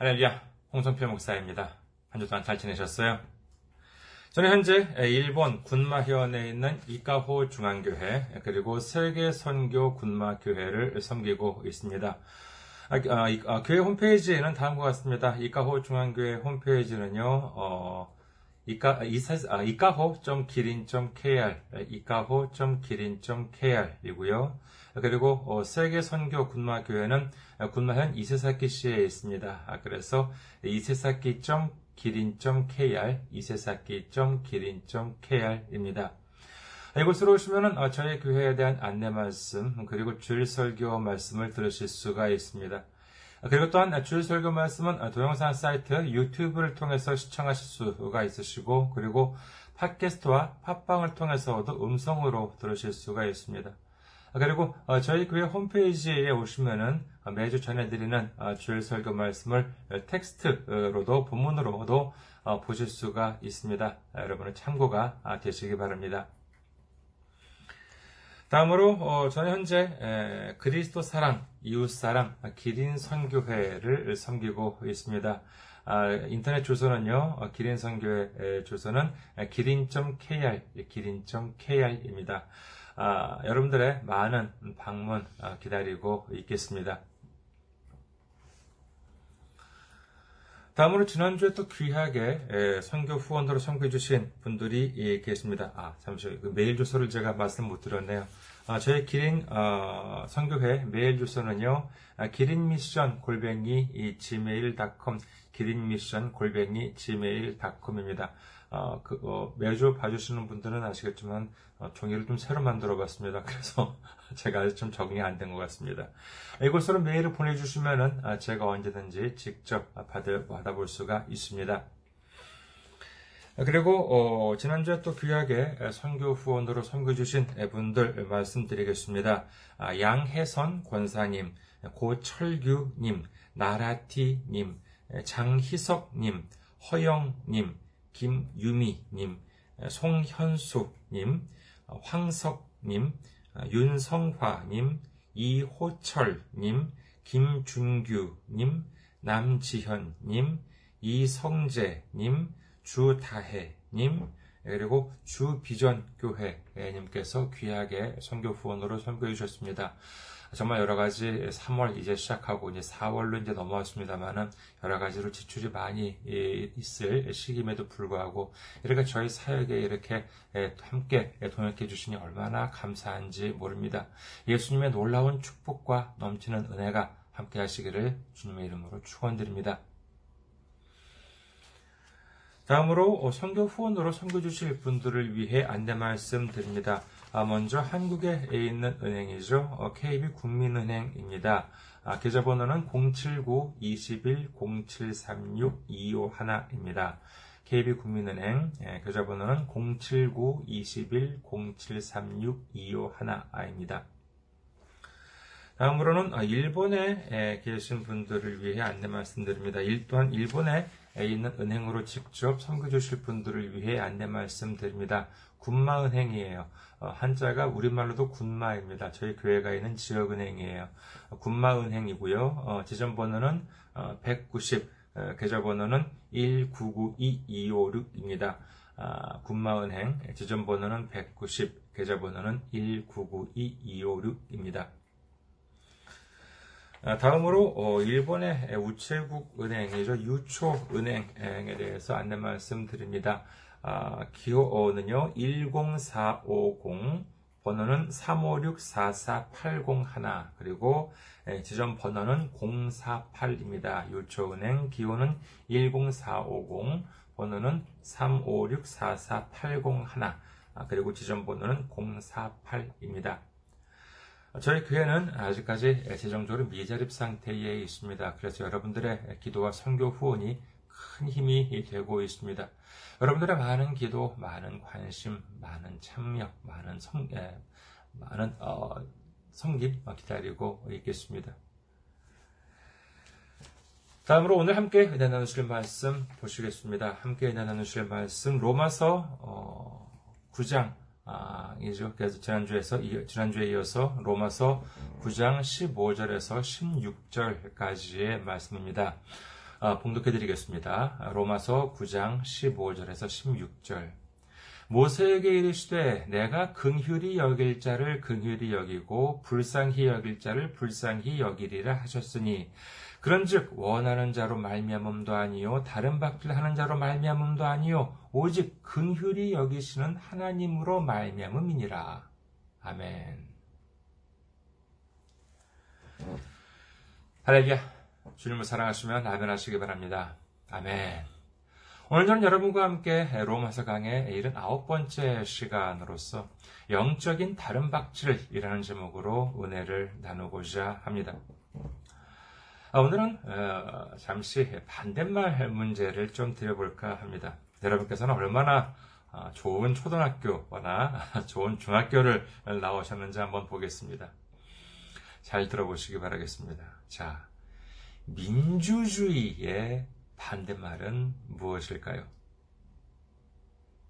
할렐루야, 홍성필 목사입니다. 한 주 동안 잘 지내셨어요? 저는 현재 일본 군마현에 있는 이카호 중앙교회 그리고 세계선교 군마교회를 섬기고 있습니다. 아, 아, 아, 교회 홈페이지에는 다음과 같습니다. 이카호 중앙교회 홈페이지는요, 어, 이카, 이사, 아, 이카호.기린.kr, 이카호.기린.kr이고요. 그리고 어, 세계 선교 군마 교회는 군마현 이세사키 시에 있습니다. 아, 그래서 이세사키.기린.kr, 이세사키.기린.kr입니다. 이곳으로 오시면은 어, 저희 교회에 대한 안내 말씀 그리고 주일 설교 말씀을 들으실 수가 있습니다. 그리고 또한 주일 설교 말씀은 동영상 사이트 유튜브를 통해서 시청하실 수가 있으시고 그리고 팟캐스트와 팟빵을 통해서도 음성으로 들으실 수가 있습니다. 그리고 저희 교회 홈페이지에 오시면은 매주 전해드리는 주일 설교 말씀을 텍스트로도 본문으로도 보실 수가 있습니다. 여러분의 참고가 되시기 바랍니다. 다음으로 어, 저는 현재 에, 그리스도 사랑, 이웃 사랑, 기린 선교회를 섬기고 있습니다. 아, 인터넷 주소는요, 어, 기린 선교회 주소는 기린.kr, 기린.kr입니다. 아, 여러분들의 많은 방문 아, 기다리고 있겠습니다. 다음으로 지난주에 또 귀하게 선교 후원으로 선교해 주신 분들이 계십니다. 아, 잠시 그 메일 주소를 제가 말씀 못 드렸네요. 아, 저희 기린 어, 선교회 메일 주소는요. 아, 기린 미션 골뱅이 gmail.com 기린 미션 골뱅이 gmail.com입니다. 어, 그, 어, 매주 봐주시는 분들은 아시겠지만 어, 종이를 좀 새로 만들어 봤습니다. 그래서 제가 좀 적응이 안 된 것 같습니다. 이곳으로 메일을 보내주시면은 아, 제가 언제든지 직접 받을, 받아볼 수가 있습니다. 그리고 어, 지난주에 또 귀하게 선교 후원으로 선교 주신 분들 말씀드리겠습니다. 아, 양혜선 권사님, 고철규님, 나라티님, 장희석님, 허영님, 김유미님, 송현수님, 황석님, 윤성화님, 이호철님, 김준규님, 남지현님, 이성재님, 주다혜님, 그리고 주비전교회님께서 귀하게 선교 후원으로 선교해 주셨습니다. 정말 여러 가지 3월 이제 시작하고 이제 4월로 이제 넘어왔습니다만은 여러 가지로 지출이 많이 있을 시기임에도 불구하고 이렇게 저희 사역에 이렇게 함께 동역해 주시니 얼마나 감사한지 모릅니다. 예수님의 놀라운 축복과 넘치는 은혜가 함께 하시기를 주님의 이름으로 축원드립니다. 다음으로 선교 후원으로 선교 주실 분들을 위해 안내 말씀 드립니다. 아, 먼저 한국에 있는 은행이죠. KB 어, 국민은행입니다. 아, 계좌번호는 079-21-0736-251입니다. KB 국민은행 예, 계좌번호는 079-21-0736-251입니다. 다음으로는 아, 일본에 계신 분들을 위해 안내 말씀드립니다. 또한 일본에 있는 은행으로 직접 선거 주실 분들을 위해 안내 말씀드립니다. 군마은행이에요. 어, 한자가 우리말로도 군마입니다. 저희 교회가 있는 지역은행이에요. 군마은행이고요. 어, 지점 번호는 190, 어, 계좌번호는 1992256입니다. 아, 군마은행 지점 번호는 190, 계좌번호는 1992256입니다. 아, 다음으로 어, 일본의 우체국 은행이죠 유초 은행에 대해서 안내 말씀드립니다. 아, 기호는요 10450 번호는 356-44801 그리고 지점 번호는 048입니다. 유초은행 기호는 10450 번호는 356-44801 아, 그리고 지점 번호는 048입니다. 저희 교회는 아직까지 재정적으로 미자립 상태에 있습니다. 그래서 여러분들의 기도와 선교 후원이 큰 힘이 되고 있습니다. 여러분들의 많은 기도, 많은 관심, 많은 참여, 많은 성, 예, 많은 어, 성김 기다리고 있겠습니다. 다음으로 오늘 함께 은혜 나누실 말씀 보시겠습니다. 함께 은혜 나누실 말씀 로마서 어, 9장 아, 이죠. 그래서 지난주에서, 지난주에 이어서 로마서 9장 15절에서 16절까지의 말씀입니다. 아, 봉독해 드리겠습니다. 로마서 9장 15절에서 16절. 모세에게 이르시되 내가 긍휼히 여길 자를 긍휼히 여기고 불쌍히 여길 자를 불쌍히 여기리라 하셨으니 그런즉 원하는 자로 말미암음도 아니요 다른 박질 하는 자로 말미암음도 아니요 오직 긍휼히 여기시는 하나님으로 말미암음이니라. 아멘. 할렐루야. 주님을 사랑하시면 아멘 하시기 바랍니다. 아멘. 오늘 저는 여러분과 함께 로마서 강의 79번째 시간으로서 영적인 다른 박질이라는 제목으로 은혜를 나누고자 합니다. 아, 오늘은 어, 잠시 반대말 문제를 좀 드려볼까 합니다. 여러분께서는 얼마나 아, 좋은 초등학교나 좋은 중학교를 나오셨는지 한번 보겠습니다. 잘 들어보시기 바라겠습니다. 자, 민주주의의 반대말은 무엇일까요?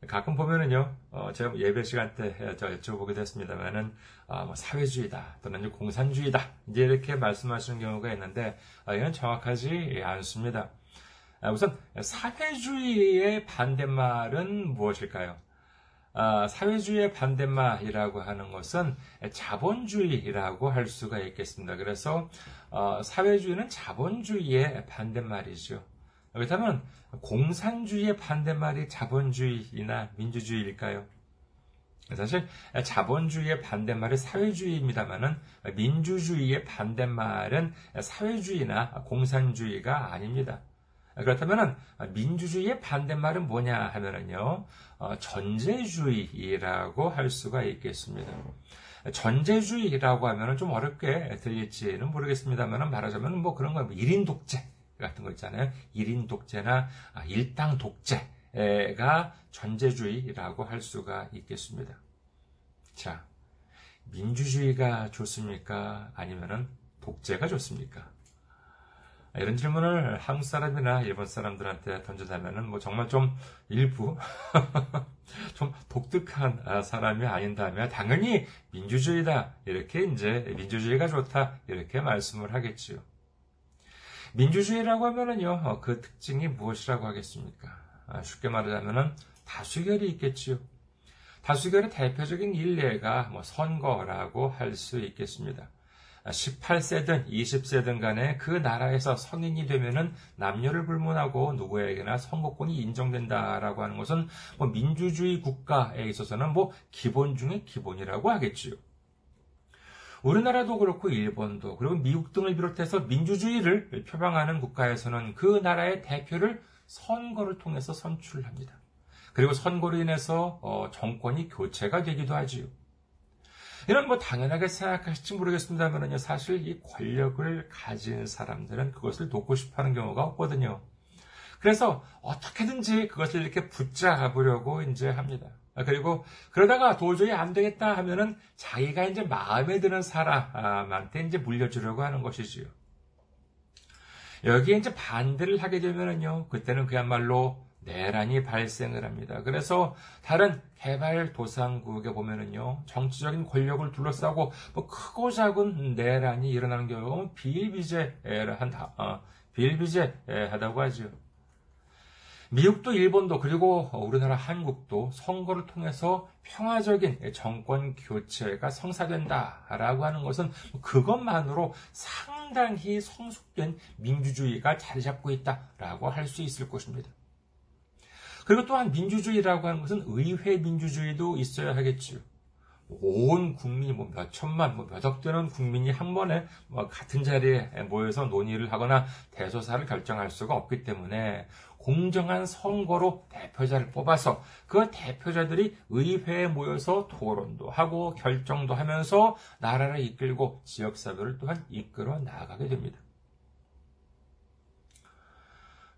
가끔 보면은요, 어, 제가 예배 시간 때 여쭤보기도 했습니다만은, 어, 뭐 사회주의다, 또는 공산주의다, 이제 이렇게 말씀하시는 경우가 있는데, 어, 이건 정확하지 않습니다. 아, 우선, 사회주의의 반대말은 무엇일까요? 아, 사회주의의 반대말이라고 하는 것은 자본주의라고 할 수가 있겠습니다. 그래서, 어, 사회주의는 자본주의의 반대말이죠. 그렇다면 공산주의의 반대말이 자본주의나 민주주의일까요? 사실 자본주의의 반대말이 사회주의입니다만은 민주주의의 반대말은 사회주의나 공산주의가 아닙니다. 그렇다면 민주주의의 반대말은 뭐냐 하면은요 어, 전제주의라고 할 수가 있겠습니다. 전제주의라고 하면은 좀 어렵게 들릴지는 모르겠습니다만 말하자면 뭐 그런 거 1인 독재 같은 거 있잖아요. 1인 독재나 아, 일당 독재가 전제주의라고 할 수가 있겠습니다. 자, 민주주의가 좋습니까? 아니면은 독재가 좋습니까? 이런 질문을 한국 사람이나 일본 사람들한테 던져다면은 뭐 정말 좀 일부 좀 독특한 아, 사람이 아닌다면 당연히 민주주의다 이렇게 이제 민주주의가 좋다 이렇게 말씀을 하겠지요. 민주주의라고 하면은요, 어, 그 특징이 무엇이라고 하겠습니까? 아, 쉽게 말하자면은 다수결이 있겠지요. 다수결의 대표적인 일례가 뭐 선거라고 할 수 있겠습니다. 18세든 아, 20세든 간에 그 나라에서 성인이 되면은 남녀를 불문하고 누구에게나 선거권이 인정된다라고 하는 것은 뭐 민주주의 국가에 있어서는 뭐 기본 중의 기본이라고 하겠지요. 우리나라도 그렇고 일본도 그리고 미국 등을 비롯해서 민주주의를 표방하는 국가에서는 그 나라의 대표를 선거를 통해서 선출합니다. 그리고 선거로 인해서 어, 정권이 교체가 되기도 하지요. 이런 뭐 당연하게 생각하실지 모르겠습니다만요. 사실 이 권력을 가진 사람들은 그것을 돕고 싶어 하는 경우가 없거든요. 그래서 어떻게든지 그것을 이렇게 붙잡으려고 이제 합니다. 아, 그리고 그러다가 도저히 안 되겠다 하면은 자기가 이제 마음에 드는 사람한테 이제 물려주려고 하는 것이지요. 여기에 이제 반대를 하게 되면은요, 그때는 그야말로 내란이 발생을 합니다. 그래서 다른 개발 도상국에 보면은요, 정치적인 권력을 둘러싸고 뭐 크고 작은 내란이 일어나는 경우가 비일비재한다, 어, 비일비재하다고 하죠. 미국도 일본도 그리고 우리나라 한국도 선거를 통해서 평화적인 정권 교체가 성사된다라고 하는 것은 그것만으로 상당히 성숙된 민주주의가 자리 잡고 있다라고 할 수 있을 것입니다. 그리고 또한 민주주의라고 하는 것은 의회 민주주의도 있어야 하겠지요. 온 국민이 뭐 몇 천만, 뭐 몇억 되는 국민이 한 번에 뭐 같은 자리에 모여서 논의를 하거나 대소사를 결정할 수가 없기 때문에 공정한 선거로 대표자를 뽑아서 그 대표자들이 의회에 모여서 토론도 하고 결정도 하면서 나라를 이끌고 지역사회를 또한 이끌어 나가게 됩니다.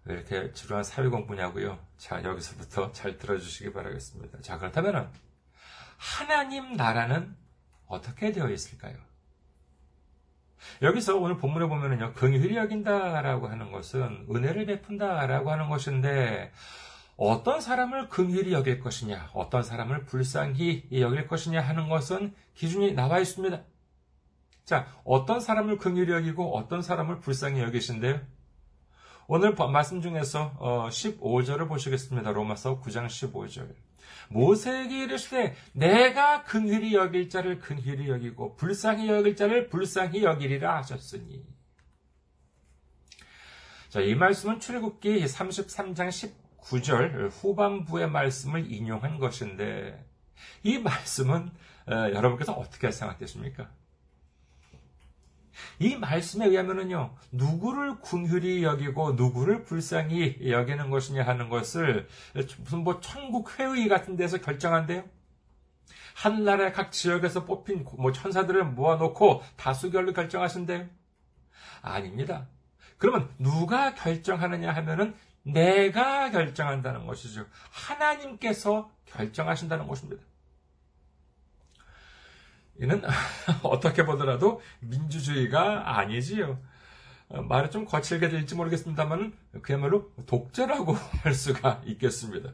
왜 이렇게 지루한 사회 공부냐고요? 자, 여기서부터 잘 들어주시기 바라겠습니다. 자, 그렇다면 하나님 나라는 어떻게 되어 있을까요? 여기서 오늘 본문에 보면은요, 긍휼히 여긴다라고 하는 것은 은혜를 베푼다라고 하는 것인데, 어떤 사람을 긍휼히 여길 것이냐, 어떤 사람을 불쌍히 여길 것이냐 하는 것은 기준이 나와 있습니다. 자, 어떤 사람을 긍휼히 여기고 어떤 사람을 불쌍히 여기신데요? 오늘 말씀 중에서 15절을 보시겠습니다. 로마서 9장 15절. 모세에게 이르시되 내가 근휼히 여길 자를 근휼히 여기고 불쌍히 여길 자를 불쌍히 여기리라 하셨으니. 자, 이 말씀은 출애굽기 33장 19절 후반부의 말씀을 인용한 것인데 이 말씀은 여러분께서 어떻게 생각되십니까? 이 말씀에 의하면은요, 누구를 궁휼히 여기고 누구를 불쌍히 여기는 것이냐 하는 것을 무슨 뭐 천국 회의 같은 데서 결정한대요. 한 나라의 각 지역에서 뽑힌 뭐 천사들을 모아놓고 다수결로 결정하신대요. 아닙니다. 그러면 누가 결정하느냐 하면은 내가 결정한다는 것이죠. 하나님께서 결정하신다는 것입니다. 이는 어떻게 보더라도 민주주의가 아니지요. 어, 말을 좀 거칠게 들릴지 모르겠습니다만 그야말로 독재라고 할 수가 있겠습니다.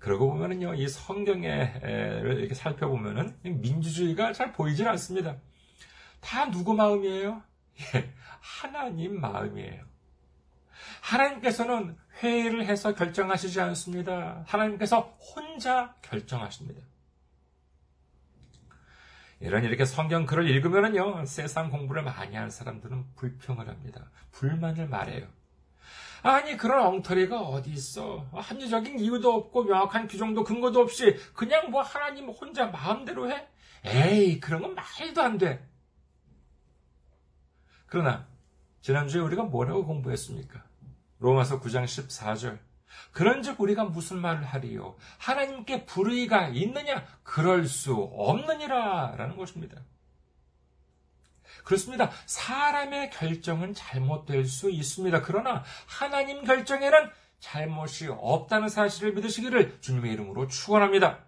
그러고 보면은요, 이 성경에를 이렇게 살펴보면은 민주주의가 잘 보이질 않습니다. 다 누구 마음이에요? 예, 하나님 마음이에요. 하나님께서는 회의를 해서 결정하시지 않습니다. 하나님께서 혼자 결정하십니다. 이런 이렇게 성경 글을 읽으면요, 세상 공부를 많이 하는 사람들은 불평을 합니다. 불만을 말해요. 아니, 그런 엉터리가 어디 있어? 합리적인 이유도 없고, 명확한 규정도 근거도 없이, 그냥 뭐 하나님 혼자 마음대로 해? 에이, 그런 건 말도 안 돼. 그러나, 지난주에 우리가 뭐라고 공부했습니까? 로마서 9장 14절. 그런즉 우리가 무슨 말을 하리요? 하나님께 불의가 있느냐? 그럴 수 없느니라. 라는 것입니다. 그렇습니다. 사람의 결정은 잘못될 수 있습니다. 그러나 하나님 결정에는 잘못이 없다는 사실을 믿으시기를 주님의 이름으로 축원합니다.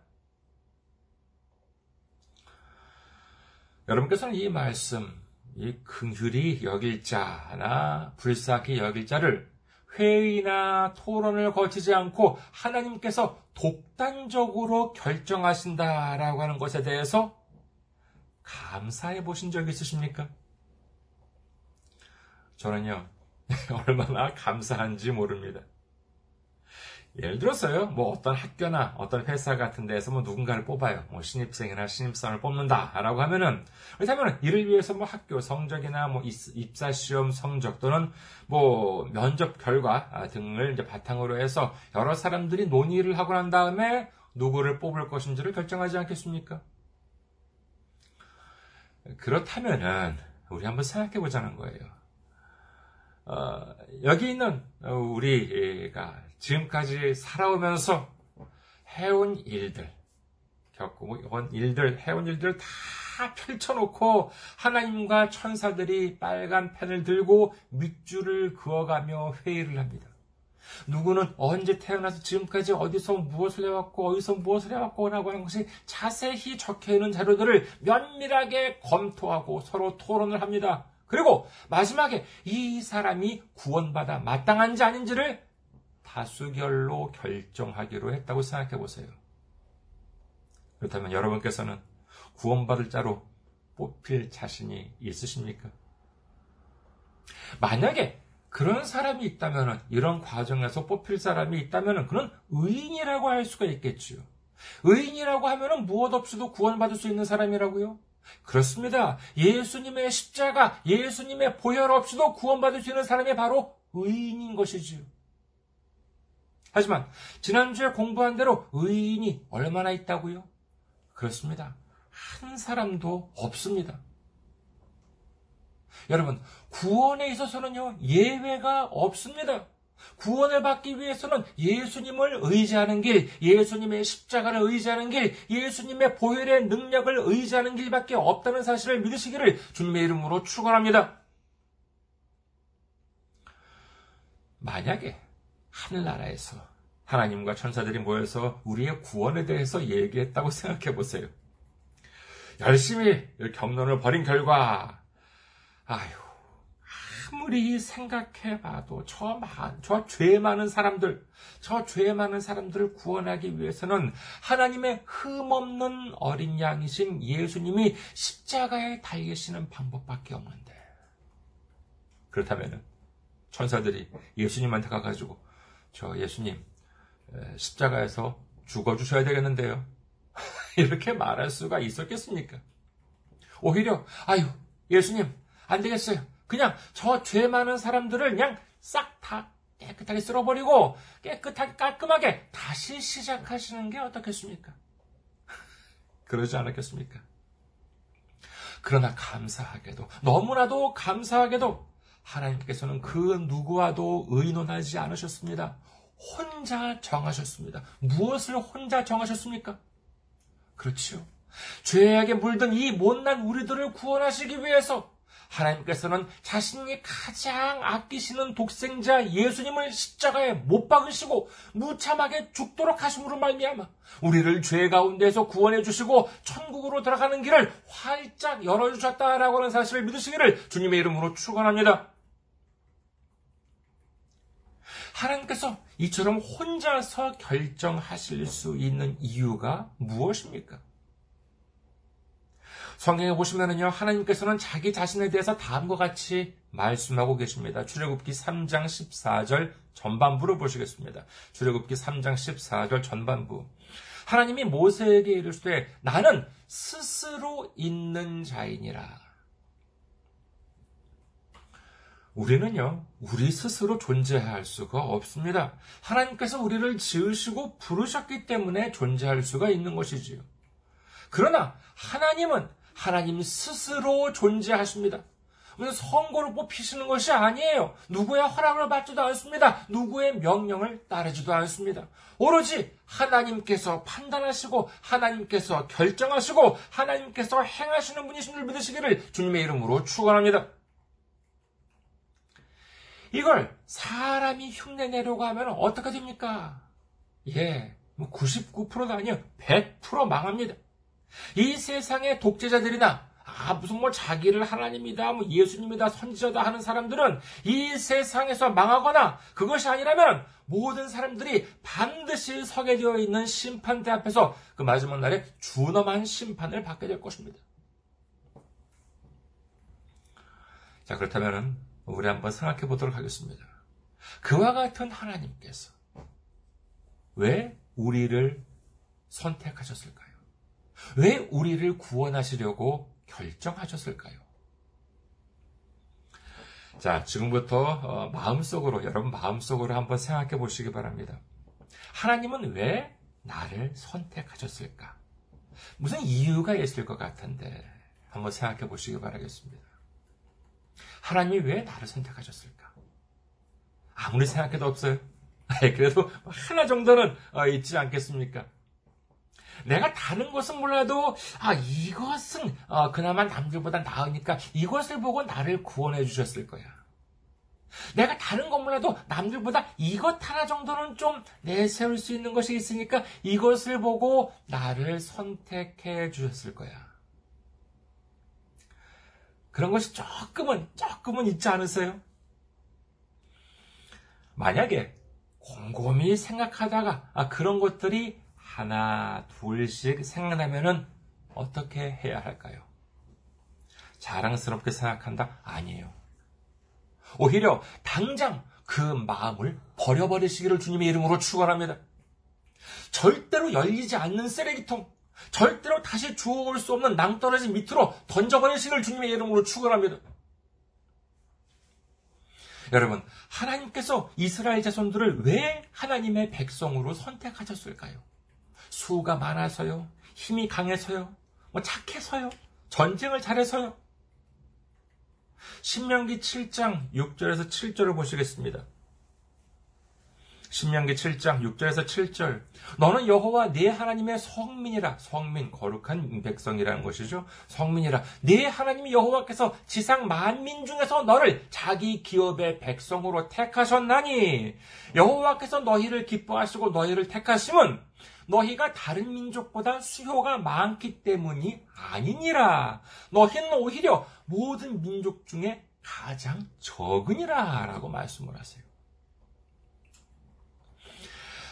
여러분께서는 이 말씀, 이 긍휼히 여길 자나 불쌍히 여길 자를 회의나 토론을 거치지 않고 하나님께서 독단적으로 결정하신다라고 하는 것에 대해서 감사해 보신 적 있으십니까? 저는요, 얼마나 감사한지 모릅니다. 예를 들어서요, 뭐 어떤 학교나 어떤 회사 같은 데서 뭐 누군가를 뽑아요. 뭐 신입생이나 신입사원을 뽑는다라고 하면은 그렇다면 이를 위해서 뭐 학교 성적이나 뭐 입사 시험 성적 또는 뭐 면접 결과 등을 이제 바탕으로 해서 여러 사람들이 논의를 하고 난 다음에 누구를 뽑을 것인지를 결정하지 않겠습니까? 그렇다면은 우리 한번 생각해 보자는 거예요. 어, 여기 있는 우리가 지금까지 살아오면서 해온 일들, 겪어온 일들, 해온 일들 다 펼쳐놓고 하나님과 천사들이 빨간 펜을 들고 밑줄을 그어가며 회의를 합니다. 누구는 언제 태어나서 지금까지 어디서 무엇을 해왔고 어디서 무엇을 해왔고 라고 하는 것이 자세히 적혀 있는 자료들을 면밀하게 검토하고 서로 토론을 합니다. 그리고 마지막에 이 사람이 구원받아 마땅한지 아닌지를 다수결로 결정하기로 했다고 생각해 보세요. 그렇다면 여러분께서는 구원받을 자로 뽑힐 자신이 있으십니까? 만약에 그런 사람이 있다면 이런 과정에서 뽑힐 사람이 있다면 그는 의인이라고 할 수가 있겠지요. 의인이라고 하면 무엇 없이도 구원받을 수 있는 사람이라고요? 그렇습니다. 예수님의 십자가, 예수님의 보혈 없이도 구원받을 수 있는 사람이 바로 의인인 것이지요. 하지만 지난주에 공부한 대로 의인이 얼마나 있다고요? 그렇습니다. 한 사람도 없습니다. 여러분, 구원에 있어서는요, 예외가 없습니다. 구원을 받기 위해서는 예수님을 의지하는 길, 예수님의 십자가를 의지하는 길, 예수님의 보혈의 능력을 의지하는 길밖에 없다는 사실을 믿으시기를 주님의 이름으로 축원합니다. 만약에 하늘나라에서 하나님과 천사들이 모여서 우리의 구원에 대해서 얘기했다고 생각해 보세요. 열심히 경론을 벌인 결과 아유, 아무리 생각해봐도 저, 저죄 많은 사람들, 저 죄 많은 사람들을 구원하기 위해서는 하나님의 흠없는 어린 양이신 예수님이 십자가에 달리시는 방법밖에 없는데. 그렇다면 천사들이 예수님한테 가가지고 저 예수님 십자가에서 죽어주셔야 되겠는데요. 이렇게 말할 수가 있었겠습니까? 오히려 아유 예수님 안 되겠어요. 그냥 저 죄 많은 사람들을 그냥 싹 다 깨끗하게 쓸어버리고 깨끗하게 깔끔하게 다시 시작하시는 게 어떻겠습니까? 그러지 않았겠습니까? 그러나 감사하게도 너무나도 감사하게도 하나님께서는 그 누구와도 의논하지 않으셨습니다. 혼자 정하셨습니다. 무엇을 혼자 정하셨습니까? 그렇지요. 죄악에 물든 이 못난 우리들을 구원하시기 위해서 하나님께서는 자신이 가장 아끼시는 독생자 예수님을 십자가에 못 박으시고 무참하게 죽도록 하심으로 말미암아 우리를 죄 가운데서 구원해 주시고 천국으로 들어가는 길을 활짝 열어 주셨다라고 하는 사실을 믿으시기를 주님의 이름으로 축원합니다. 하나님께서 이처럼 혼자서 결정하실 수 있는 이유가 무엇입니까? 성경에 보시면은요, 하나님께서는 자기 자신에 대해서 다음과 같이 말씀하고 계십니다. 출애굽기 3장 14절 전반부를 보시겠습니다. 출애굽기 3장 14절 전반부. 하나님이 모세에게 이르시되 나는 스스로 있는 자이니라. 우리는요, 우리 스스로 존재할 수가 없습니다. 하나님께서 우리를 지으시고 부르셨기 때문에 존재할 수가 있는 것이지요. 그러나 하나님은 하나님 스스로 존재하십니다. 무슨 선거를 뽑히시는 것이 아니에요. 누구의 허락을 받지도 않습니다. 누구의 명령을 따르지도 않습니다. 오로지 하나님께서 판단하시고 하나님께서 결정하시고 하나님께서 행하시는 분이신 줄 믿으시기를 주님의 이름으로 축원합니다. 이걸 사람이 흉내 내려고 하면 어떻게 됩니까? 예, 뭐 99%가 아니요 100% 망합니다. 이 세상의 독재자들이나 아 무슨 뭐 자기를 하나님이다 뭐 예수님이다 선지자다 하는 사람들은 이 세상에서 망하거나 그것이 아니라면 모든 사람들이 반드시 서게 되어 있는 심판대 앞에서 그 마지막 날에 준엄한 심판을 받게 될 것입니다. 자 그렇다면은 우리 한번 생각해 보도록 하겠습니다. 그와 같은 하나님께서 왜 우리를 선택하셨을까요? 왜 우리를 구원하시려고 결정하셨을까요? 자, 지금부터 어, 마음속으로, 여러분 마음속으로 한번 생각해 보시기 바랍니다. 하나님은 왜 나를 선택하셨을까? 무슨 이유가 있을 것 같은데, 한번 생각해 보시기 바라겠습니다. 하나님이 왜 나를 선택하셨을까? 아무리 생각해도 없어요. 그래도 하나 정도는 어, 있지 않겠습니까? 내가 다른 것은 몰라도 아 이것은 어, 그나마 남들보다 나으니까 이것을 보고 나를 구원해 주셨을 거야. 내가 다른 건 몰라도 남들보다 이것 하나 정도는 좀 내세울 수 있는 것이 있으니까 이것을 보고 나를 선택해 주셨을 거야. 그런 것이 조금은, 조금은 있지 않으세요? 만약에 곰곰이 생각하다가 아, 그런 것들이 하나, 둘씩 생각나면은 어떻게 해야 할까요? 자랑스럽게 생각한다? 아니에요. 오히려 당장 그 마음을 버려버리시기를 주님의 이름으로 축원합니다. 절대로 열리지 않는 쓰레기통, 절대로 다시 주워올 수 없는 낭떠러지 밑으로 던져버리시기를 주님의 이름으로 축원합니다. 여러분, 하나님께서 이스라엘 자손들을 왜 하나님의 백성으로 선택하셨을까요? 수가 많아서요? 힘이 강해서요? 뭐 착해서요? 전쟁을 잘해서요? 신명기 7장 6절에서 7절을 보시겠습니다. 신명기 7장 6절에서 7절. 너는 여호와 네 하나님의 성민이라. 성민 거룩한 백성이라는 것이죠. 성민이라. 네 하나님 여호와께서 지상 만민 중에서 너를 자기 기업의 백성으로 택하셨나니 여호와께서 너희를 기뻐하시고 너희를 택하심은 너희가 다른 민족보다 수요가 많기 때문이 아니니라. 너희는 오히려 모든 민족 중에 가장 적으니라. 라고 말씀을 하세요.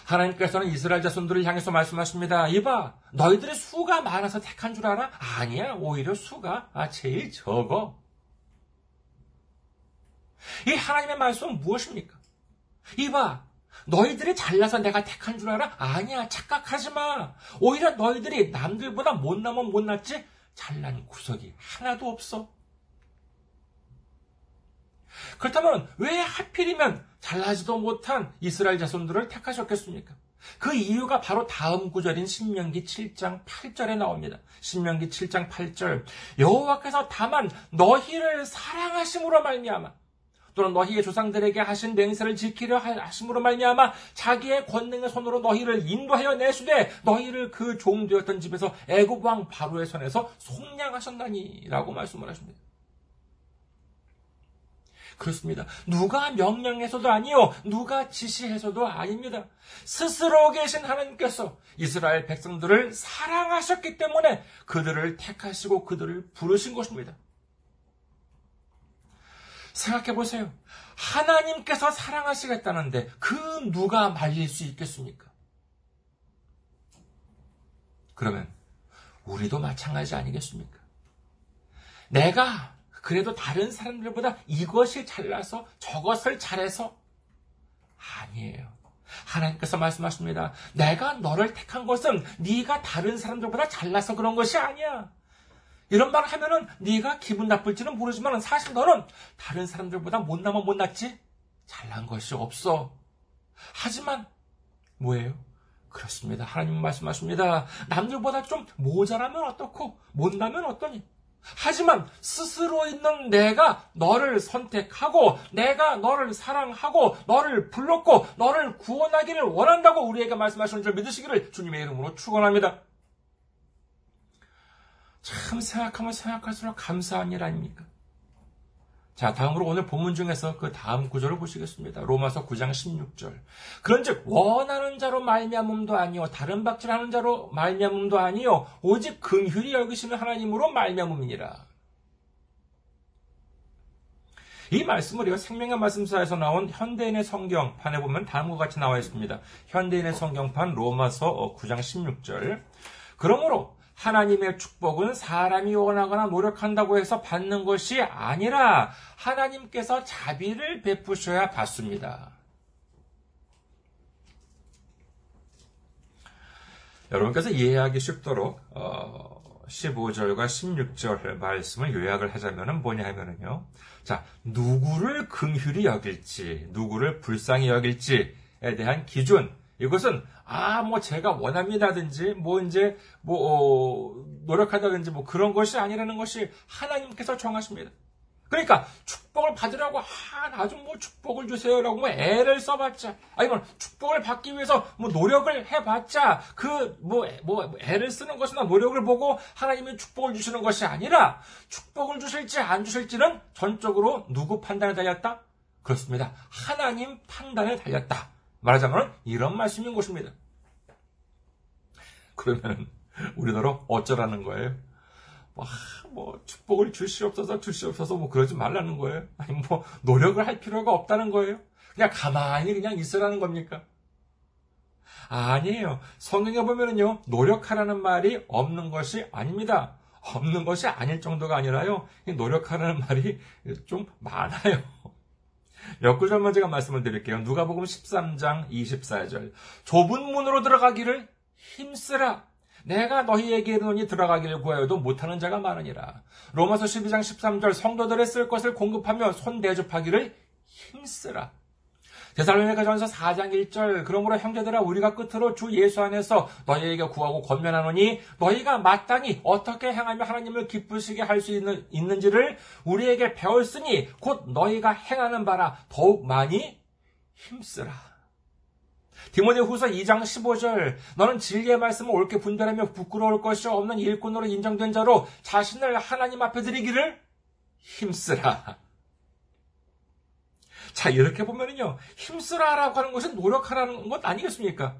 하나님께서는 이스라엘 자손들을 향해서 말씀하십니다. 이봐, 너희들의 수가 많아서 택한 줄 알아? 아니야, 오히려 수가 제일 적어. 이 하나님의 말씀은 무엇입니까? 이봐, 너희들이 잘나서 내가 택한 줄 알아? 아니야, 착각하지 마. 오히려 너희들이 남들보다 못나면 못났지? 잘난 구석이 하나도 없어. 그렇다면 왜 하필이면 잘나지도 못한 이스라엘 자손들을 택하셨겠습니까? 그 이유가 바로 다음 구절인 신명기 7장 8절에 나옵니다. 신명기 7장 8절 여호와께서 다만 너희를 사랑하심으로 말미암아 또는 너희의 조상들에게 하신 맹세를 지키려 하심으로 말미암아 자기의 권능의 손으로 너희를 인도하여 내수되 너희를 그 종 되었던 집에서 애굽 왕 바로의 손에서 속량하셨나니라고 말씀을 하십니다. 그렇습니다. 누가 명령해서도 아니요. 누가 지시해서도 아닙니다. 스스로 계신 하나님께서 이스라엘 백성들을 사랑하셨기 때문에 그들을 택하시고 그들을 부르신 것입니다. 생각해 보세요. 하나님께서 사랑하시겠다는데 그 누가 말릴 수 있겠습니까? 그러면 우리도 마찬가지 아니겠습니까? 내가 그래도 다른 사람들보다 이것이 잘나서 저것을 잘해서 아니에요. 하나님께서 말씀하십니다. 내가 너를 택한 것은 네가 다른 사람들보다 잘나서 그런 것이 아니야. 이런 말을 하면은 네가 기분 나쁠지는 모르지만 사실 너는 다른 사람들보다 못나면 못났지 잘난 것이 없어. 하지만 뭐예요? 그렇습니다. 하나님 말씀하십니다. 남들보다 좀 모자라면 어떻고 못나면 어떠니? 하지만 스스로 있는 내가 너를 선택하고 내가 너를 사랑하고 너를 불렀고 너를 구원하기를 원한다고 우리에게 말씀하시는 줄 믿으시기를 주님의 이름으로 축원합니다. 참 생각하면 생각할수록 감사한 일 아닙니까? 자, 다음으로 오늘 본문 중에서 그 다음 구절을 보시겠습니다. 로마서 9장 16절. 그런즉 원하는 자로 말미암음도 아니요 다른 박질하는 자로 말미암음도 아니요 오직 긍휼히 여기시는 하나님으로 말미암음이니라. 이 말씀을 이 생명의 말씀사에서 나온 현대인의 성경판에 보면 다음과 같이 나와 있습니다. 현대인의 성경판 로마서 9장 16절. 그러므로 하나님의 축복은 사람이 원하거나 노력한다고 해서 받는 것이 아니라 하나님께서 자비를 베푸셔야 받습니다. 여러분께서 이해하기 쉽도록 15절과 어, 16절 말씀을 요약을 하자면 뭐냐 하면은요. 자, 누구를 긍휼히 여길지, 누구를 불쌍히 여길지에 대한 기준, 이것은 아, 뭐 제가 원합니다든지 뭐 이제 뭐 어, 노력하다든지 뭐 그런 것이 아니라는 것이 하나님께서 정하십니다. 그러니까 축복을 받으라고 아, 나좀 뭐 축복을 주세요라고 뭐 애를 써봤자 아니면 축복을 받기 위해서 뭐 노력을 해봤자 그 뭐뭐 뭐 애를 쓰는 것이나 노력을 보고 하나님이 축복을 주시는 것이 아니라 축복을 주실지 안 주실지는 전적으로 누구 판단에 달렸다? 그렇습니다. 하나님 판단에 달렸다. 말하자면 이런 말씀인 것입니다. 그러면 우리나라 어쩌라는 거예요? 뭐, 뭐 축복을 주시옵소서 주시옵소서 뭐 그러지 말라는 거예요? 아니 뭐 노력을 할 필요가 없다는 거예요? 그냥 가만히 그냥 있으라는 겁니까? 아니에요. 성경에 보면은요, 노력하라는 말이 없는 것이 아닙니다. 없는 것이 아닐 정도가 아니라요, 노력하라는 말이 좀 많아요. 몇 구절만 제가 말씀을 드릴게요. 누가복음 13장 24절. 좁은 문으로 들어가기를 힘쓰라. 내가 너희에게 이르노니 들어가기를 구하여도 못하는 자가 많으니라. 로마서 12장 13절 성도들의 쓸 것을 공급하며 손 대접하기를 힘쓰라. 데살로니가전서 4장 1절 그러므로 형제들아 우리가 끝으로 주 예수 안에서 너희에게 구하고 권면하노니 너희가 마땅히 어떻게 행하며 하나님을 기쁘시게 할 수 있는, 있는지를 우리에게 배웠으니 곧 너희가 행하는 바라 더욱 많이 힘쓰라. 디모데 후서 2장 15절 너는 진리의 말씀을 옳게 분별하며 부끄러울 것이 없는 일꾼으로 인정된 자로 자신을 하나님 앞에 드리기를 힘쓰라. 자, 이렇게 보면은요, 힘쓰라라고 하는 것은 노력하라는 것 아니겠습니까?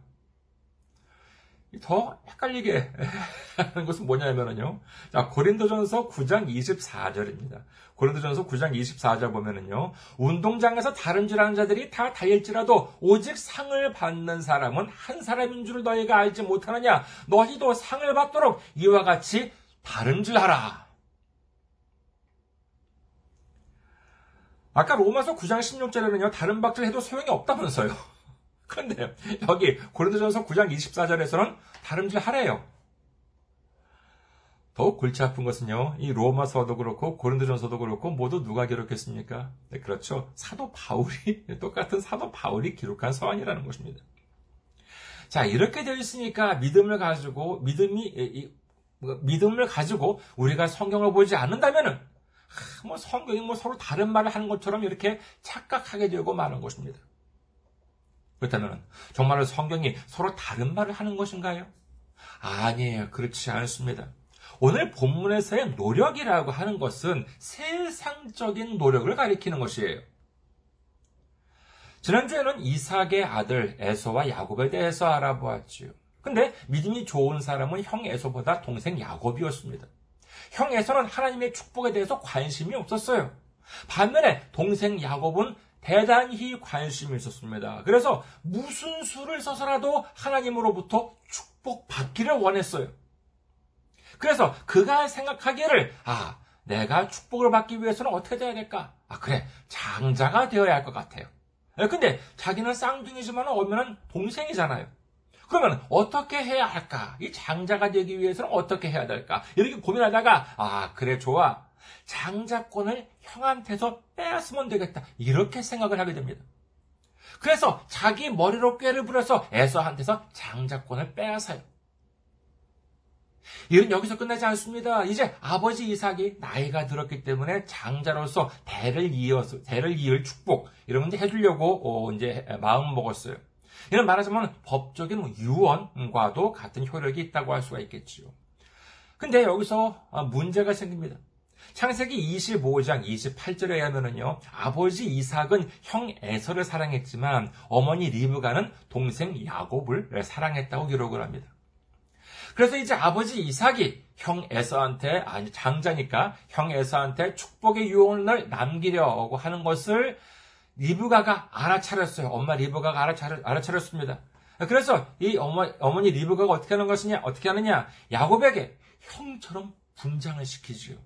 더 헷갈리게 하는 것은 뭐냐면은요. 자, 고린도전서 9장 24절입니다. 고린도전서 9장 24절 보면은요. 운동장에서 다른질하는 자들이 다 달릴지라도 오직 상을 받는 사람은 한 사람인 줄 너희가 알지 못하느냐. 너희도 상을 받도록 이와 같이 다른 질하라. 아까 로마서 9장 16절에는요, 다른 박질 해도 소용이 없다면서요. 그런데 여기 고린도전서 9장 24절에서는 다름질 하래요. 더욱 골치 아픈 것은요, 이 로마서도 그렇고 고린도전서도 그렇고 모두 누가 기록했습니까? 네, 그렇죠. 사도 바울이 똑같은 사도 바울이 기록한 서한이라는 것입니다. 자, 이렇게 되어 있으니까 믿음을 가지고 믿음이 뭐, 믿음을 가지고 우리가 성경을 보지 않는다면은 뭐 성경이 뭐 서로 다른 말을 하는 것처럼 이렇게 착각하게 되고 마는 것입니다. 그렇다면 정말로 성경이 서로 다른 말을 하는 것인가요? 아니에요. 그렇지 않습니다. 오늘 본문에서의 노력이라고 하는 것은 세상적인 노력을 가리키는 것이에요. 지난주에는 이삭의 아들 에서와 야곱에 대해서 알아보았지요. 근데 믿음이 좋은 사람은 형 에서보다 동생 야곱이었습니다. 형 에서는 하나님의 축복에 대해서 관심이 없었어요. 반면에 동생 야곱은 대단히 관심이 있었습니다. 그래서 무슨 수를 써서라도 하나님으로부터 축복받기를 원했어요. 그래서 그가 생각하기를, 아, 내가 축복을 받기 위해서는 어떻게 돼야 될까? 아, 그래, 장자가 되어야 할 것 같아요. 예, 근데 자기는 쌍둥이지만 오면은 동생이잖아요. 그러면 어떻게 해야 할까? 이 장자가 되기 위해서는 어떻게 해야 될까? 이렇게 고민하다가, 아, 그래, 좋아. 장자권을 형한테서 빼앗으면 되겠다. 이렇게 생각을 하게 됩니다. 그래서 자기 머리로 꾀를 부려서 에서한테서 장자권을 빼앗아요. 일은 여기서 끝나지 않습니다. 이제 아버지 이삭이 나이가 들었기 때문에 장자로서 대를 이어서 대를 이을 축복 이런 건 해주려고 어, 이제 마음 먹었어요. 이런 말하자면 법적인 뭐 유언과도 같은 효력이 있다고 할 수가 있겠지요. 근데 여기서 어, 문제가 생깁니다. 창세기 25장 28절에 의하면요 아버지 이삭은 형 에서를 사랑했지만 어머니 리브가는 동생 야곱을 사랑했다고 기록을 합니다. 그래서 이제 아버지 이삭이 형 에서한테, 아니, 장자니까 형 에서한테 축복의 유언을 남기려고 하는 것을 리브가가 알아차렸어요. 엄마 리브가가 알아차렸, 알아차렸습니다. 그래서 이 어머, 어머니 리브가가 어떻게 하는 것이냐, 어떻게 하느냐, 야곱에게 형처럼 분장을 시키지요.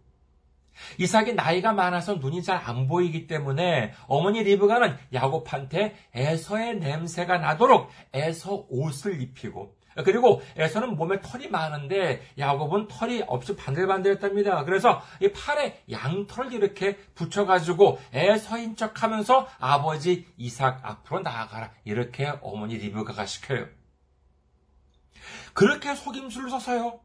이삭이 나이가 많아서 눈이 잘 안 보이기 때문에 어머니 리브가는 야곱한테 에서의 냄새가 나도록 에서 옷을 입히고 그리고 에서는 몸에 털이 많은데 야곱은 털이 없이 반들반들했답니다. 그래서 이 팔에 양털을 이렇게 붙여가지고 에서인 척하면서 아버지 이삭 앞으로 나아가라 이렇게 어머니 리브가가 시켜요. 그렇게 속임수를 써서요.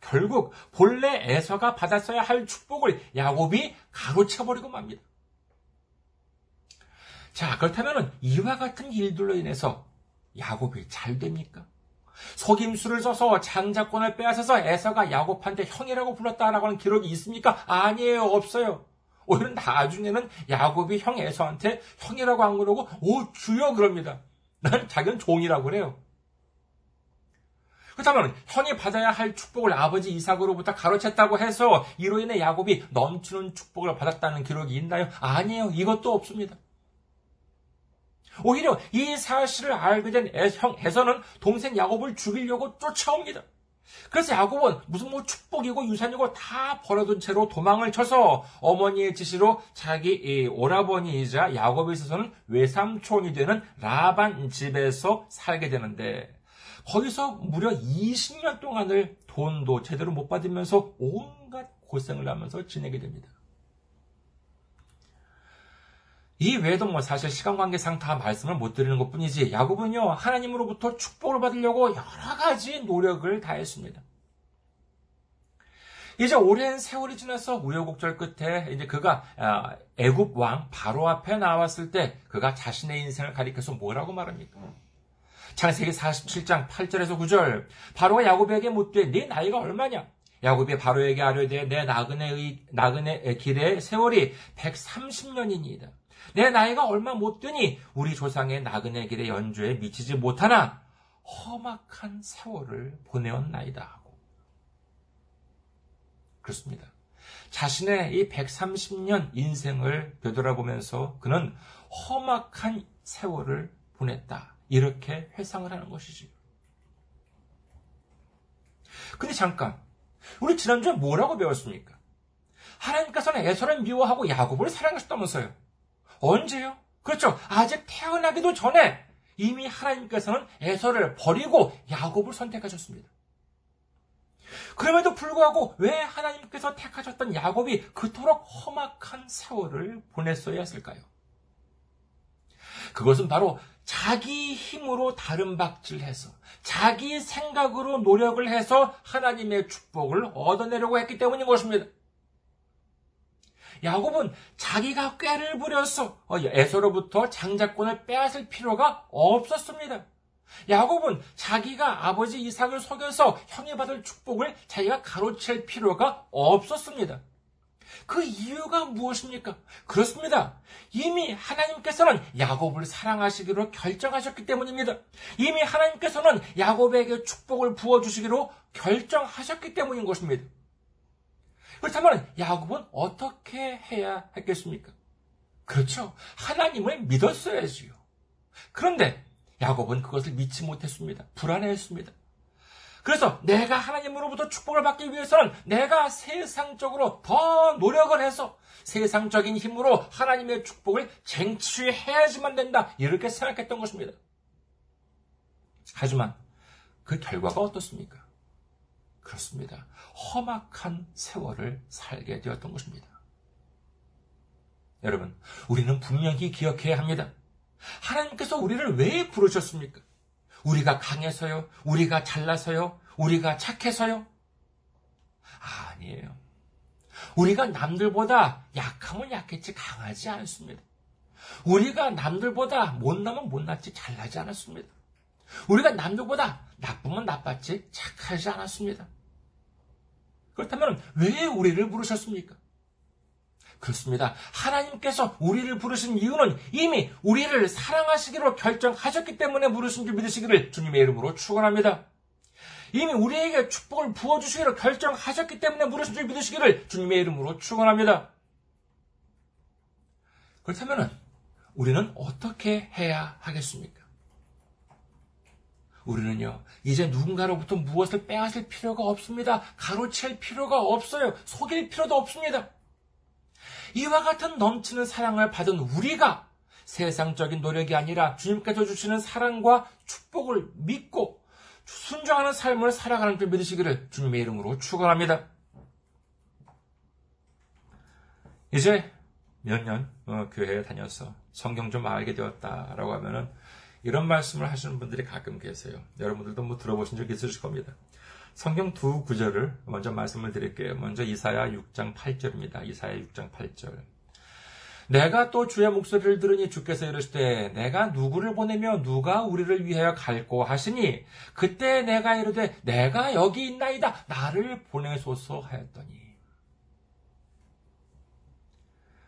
결국 본래 에서가 받았어야 할 축복을 야곱이 가로채버리고 맙니다. 자, 그렇다면 이와 같은 일들로 인해서 야곱이 잘 됩니까? 속임수를 써서 장자권을 빼앗아서 에서가 야곱한테 형이라고 불렀다라고 하는 기록이 있습니까? 아니에요. 없어요. 오히려 나중에는 야곱이 형 에서한테 형이라고 안 그러고 오 주여 그럽니다. 난 자기는 종이라고 그래요. 그렇다면 형이 받아야 할 축복을 아버지 이삭으로부터 가로챘다고 해서 이로 인해 야곱이 넘치는 축복을 받았다는 기록이 있나요? 아니에요. 이것도 없습니다. 오히려 이 사실을 알게 된 형 에서는 동생 야곱을 죽이려고 쫓아옵니다. 그래서 야곱은 무슨 뭐 축복이고 유산이고 다 버려둔 채로 도망을 쳐서 어머니의 지시로 자기 오라버니이자 야곱에 있어서는 외삼촌이 되는 라반 집에서 살게 되는데 거기서 무려 20년 동안을 돈도 제대로 못 받으면서 온갖 고생을 하면서 지내게 됩니다. 이 외에도 뭐 사실 시간 관계상 다 말씀을 못 드리는 것 뿐이지 야곱은요 하나님으로부터 축복을 받으려고 여러 가지 노력을 다했습니다. 이제 오랜 세월이 지나서 우여곡절 끝에 이제 그가 아, 애굽 왕 바로 앞에 나왔을 때 그가 자신의 인생을 가리켜서 뭐라고 말합니까? 창세기 47장 8절에서 9절 바로가 야곱에게 묻되 네 나이가 얼마냐? 야곱이 바로에게 아뢰되 내 나그네의 나그네 길의 세월이 130년이니이다. 내 나이가 얼마 못 되니 우리 조상의 나그네 길의 연주에 미치지 못하나 험악한 세월을 보내었나이다 하고 그렇습니다. 자신의 이 130년 인생을 되돌아보면서 그는 험악한 세월을 보냈다. 이렇게 회상을 하는 것이지. 근데 잠깐, 우리 지난주에 뭐라고 배웠습니까? 하나님께서는 에서를 미워하고 야곱을 사랑하셨다면서요. 언제요? 그렇죠. 아직 태어나기도 전에 이미 하나님께서는 에서를 버리고 야곱을 선택하셨습니다. 그럼에도 불구하고 왜 하나님께서 택하셨던 야곱이 그토록 험악한 세월을 보냈어야 했을까요? 그것은 바로 자기 힘으로 다른 박질해서 자기 생각으로 노력을 해서 하나님의 축복을 얻어내려고 했기 때문인 것입니다. 야곱은 자기가 꾀를 부려서 어, 에서로부터 장자권을 빼앗을 필요가 없었습니다. 야곱은 자기가 아버지 이삭을 속여서 형이 받을 축복을 자기가 가로챌 필요가 없었습니다. 그 이유가 무엇입니까? 그렇습니다. 이미 하나님께서는 야곱을 사랑하시기로 결정하셨기 때문입니다. 이미 하나님께서는 야곱에게 축복을 부어주시기로 결정하셨기 때문인 것입니다. 그렇다면 야곱은 어떻게 해야 했겠습니까? 그렇죠. 하나님을 믿었어야지요. 그런데 야곱은 그것을 믿지 못했습니다. 불안해했습니다. 그래서 내가 하나님으로부터 축복을 받기 위해서는 내가 세상적으로 더 노력을 해서 세상적인 힘으로 하나님의 축복을 쟁취해야지만 된다. 이렇게 생각했던 것입니다. 하지만 그 결과가 어떻습니까? 그렇습니다. 험악한 세월을 살게 되었던 것입니다. 여러분, 우리는 분명히 기억해야 합니다. 하나님께서 우리를 왜 부르셨습니까? 우리가 강해서요? 우리가 잘나서요? 우리가 착해서요? 아니에요. 우리가 남들보다 약하면 약했지 강하지 않습니다. 우리가 남들보다 못나면 못났지 잘나지 않았습니다. 우리가 남들보다 나쁘면 나빴지 착하지 않았습니다. 그렇다면 왜 우리를 부르셨습니까? 그렇습니다. 하나님께서 우리를 부르신 이유는 이미 우리를 사랑하시기로 결정하셨기 때문에 부르신 줄 믿으시기를 주님의 이름으로 축원합니다. 이미 우리에게 축복을 부어주시기로 결정하셨기 때문에 부르신 줄 믿으시기를 주님의 이름으로 축원합니다. 그렇다면 우리는 어떻게 해야 하겠습니까? 우리는요, 이제 누군가로부터 무엇을 빼앗을 필요가 없습니다. 가로챌 필요가 없어요. 속일 필요도 없습니다. 이와 같은 넘치는 사랑을 받은 우리가 세상적인 노력이 아니라 주님께서 주시는 사랑과 축복을 믿고 순종하는 삶을 살아가는 줄 믿으시기를 주님의 이름으로 축원합니다. 이제 몇년 어, 교회에 다녀서 성경 좀 알게 되었다라고 하면은 이런 말씀을 하시는 분들이 가끔 계세요. 여러분들도 뭐 들어보신 적 있으실 겁니다. 성경 두 구절을 먼저 말씀을 드릴게요. 먼저 이사야 6장 8절입니다. 이사야 6장 8절. 내가 또 주의 목소리를 들으니 주께서 이르시되 내가 누구를 보내며 누가 우리를 위하여 갈고 하시니 그때 내가 이르되 내가 여기 있나이다 나를 보내소서 하였더니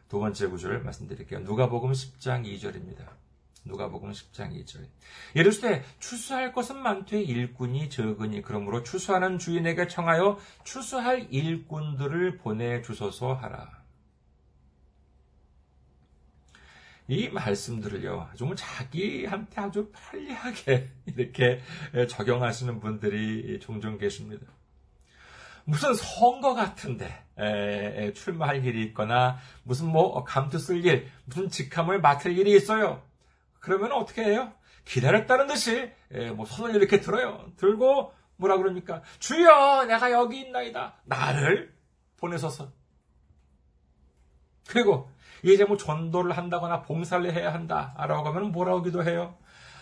두 번째 구절 말씀드릴게요. 누가복음 10장 2절입니다. 누가복음 10장 2절. 이르시되 추수할 것은 많되 일꾼이 적으니 그러므로 추수하는 주인에게 청하여 추수할 일꾼들을 보내 주소서 하라. 이 말씀들을요, 좀 자기한테 아주 편리하게 이렇게 적용하시는 분들이 종종 계십니다. 무슨 선거 같은데 출마할 일이 있거나 무슨 뭐 감투 쓸 일, 무슨 직함을 맡을 일이 있어요. 그러면 어떻게 해요? 기다렸다는 듯이 예, 뭐 손을 이렇게 들어요. 들고 뭐라 그럽니까? 주여, 내가 여기 있나이다. 나를 보내소서. 그리고 이제 뭐 전도를 한다거나 봉사를 해야 한다. 라고 하면 뭐라고 기도해요?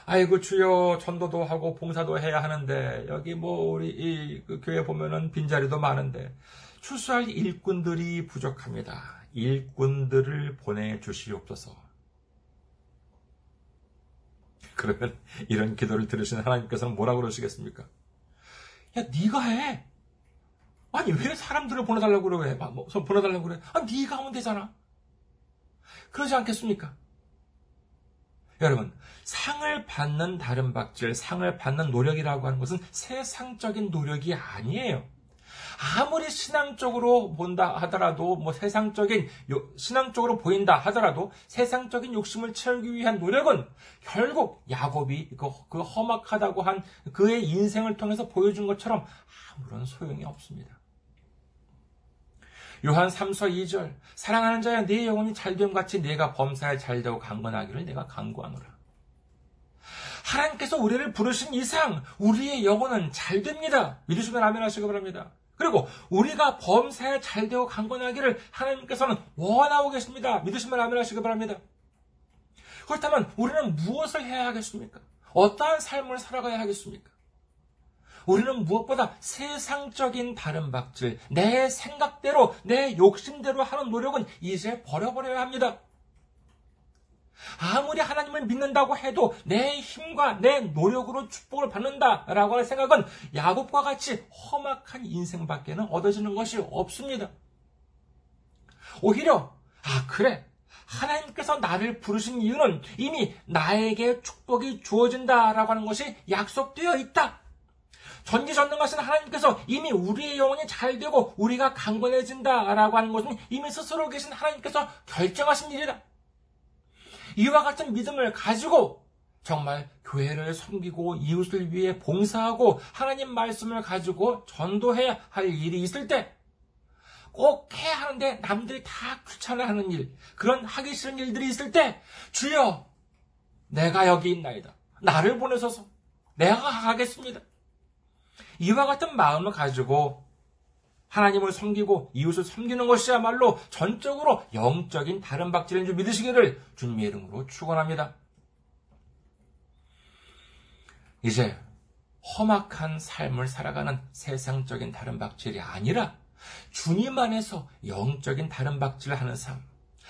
아이고 주여 전도도 하고 봉사도 해야 하는데 여기 뭐 우리 이 그 교회 보면은 빈자리도 많은데 출소할 일꾼들이 부족합니다. 일꾼들을 보내 주시옵소서. 그러면 이런 기도를 들으신 하나님께서는 뭐라고 그러시겠습니까? 야, 네가 해. 아니 왜 사람들을 보내달라고 그래? 뭐, 보내달라고 그래? 아, 네가 하면 되잖아. 그러지 않겠습니까? 여러분, 상을 받는 다른 박질, 상을 받는 노력이라고 하는 것은 세상적인 노력이 아니에요. 아무리 신앙적으로 본다 하더라도 뭐 세상적인 신앙적으로 보인다 하더라도 세상적인 욕심을 채우기 위한 노력은 결국 야곱이 그, 그 험악하다고 한 그의 인생을 통해서 보여준 것처럼 아무런 소용이 없습니다. 요한 3서 2절 사랑하는 자야 네 영혼이 잘됨 같이 내가 범사에 잘되고 강건하기를 내가 강구하노라. 하나님께서 우리를 부르신 이상 우리의 영혼은 잘됩니다. 믿으시면 아멘 하시기 바랍니다. 그리고 우리가 범사에 잘 되고 강건하기를 하나님께서는 원하고 계십니다. 믿으시면 아멘 하시기 바랍니다. 그렇다면 우리는 무엇을 해야 하겠습니까? 어떠한 삶을 살아가야 하겠습니까? 우리는 무엇보다 세상적인 다른박질, 내 생각대로, 내 욕심대로 하는 노력은 이제 버려버려야 합니다. 아무리 하나님을 믿는다고 해도 내 힘과 내 노력으로 축복을 받는다라고 하는 생각은 야곱과 같이 험악한 인생밖에는 얻어지는 것이 없습니다. 오히려 아 그래 하나님께서 나를 부르신 이유는 이미 나에게 축복이 주어진다라고 하는 것이 약속되어 있다. 전지전능 하신 하나님께서 이미 우리의 영혼이 잘 되고 우리가 강건해진다라고 하는 것은 이미 스스로 계신 하나님께서 결정하신 일이다. 이와 같은 믿음을 가지고 정말 교회를 섬기고 이웃을 위해 봉사하고 하나님 말씀을 가지고 전도해야 할 일이 있을 때 꼭 해야 하는데 남들이 다 귀찮아하는 일, 그런 하기 싫은 일들이 있을 때 주여 내가 여기 있나이다. 나를 보내소서. 내가 가겠습니다. 이와 같은 마음을 가지고 하나님을 섬기고 이웃을 섬기는 것이야말로 전적으로 영적인 다른 박질인 줄 믿으시기를 주님의 이름으로 축원합니다. 이제 험악한 삶을 살아가는 세상적인 다른 박질이 아니라 주님 안에서 영적인 다른 박질을 하는 삶,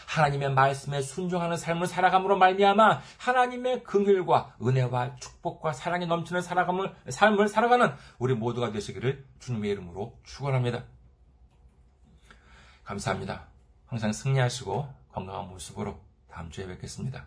하나님의 말씀에 순종하는 삶을 살아감으로 말미암아 하나님의 긍휼과 은혜와 축복과 사랑이 넘치는 살아감을, 삶을 살아가는 우리 모두가 되시기를 주님의 이름으로 축원합니다. 감사합니다. 항상 승리하시고 건강한 모습으로 다음 주에 뵙겠습니다.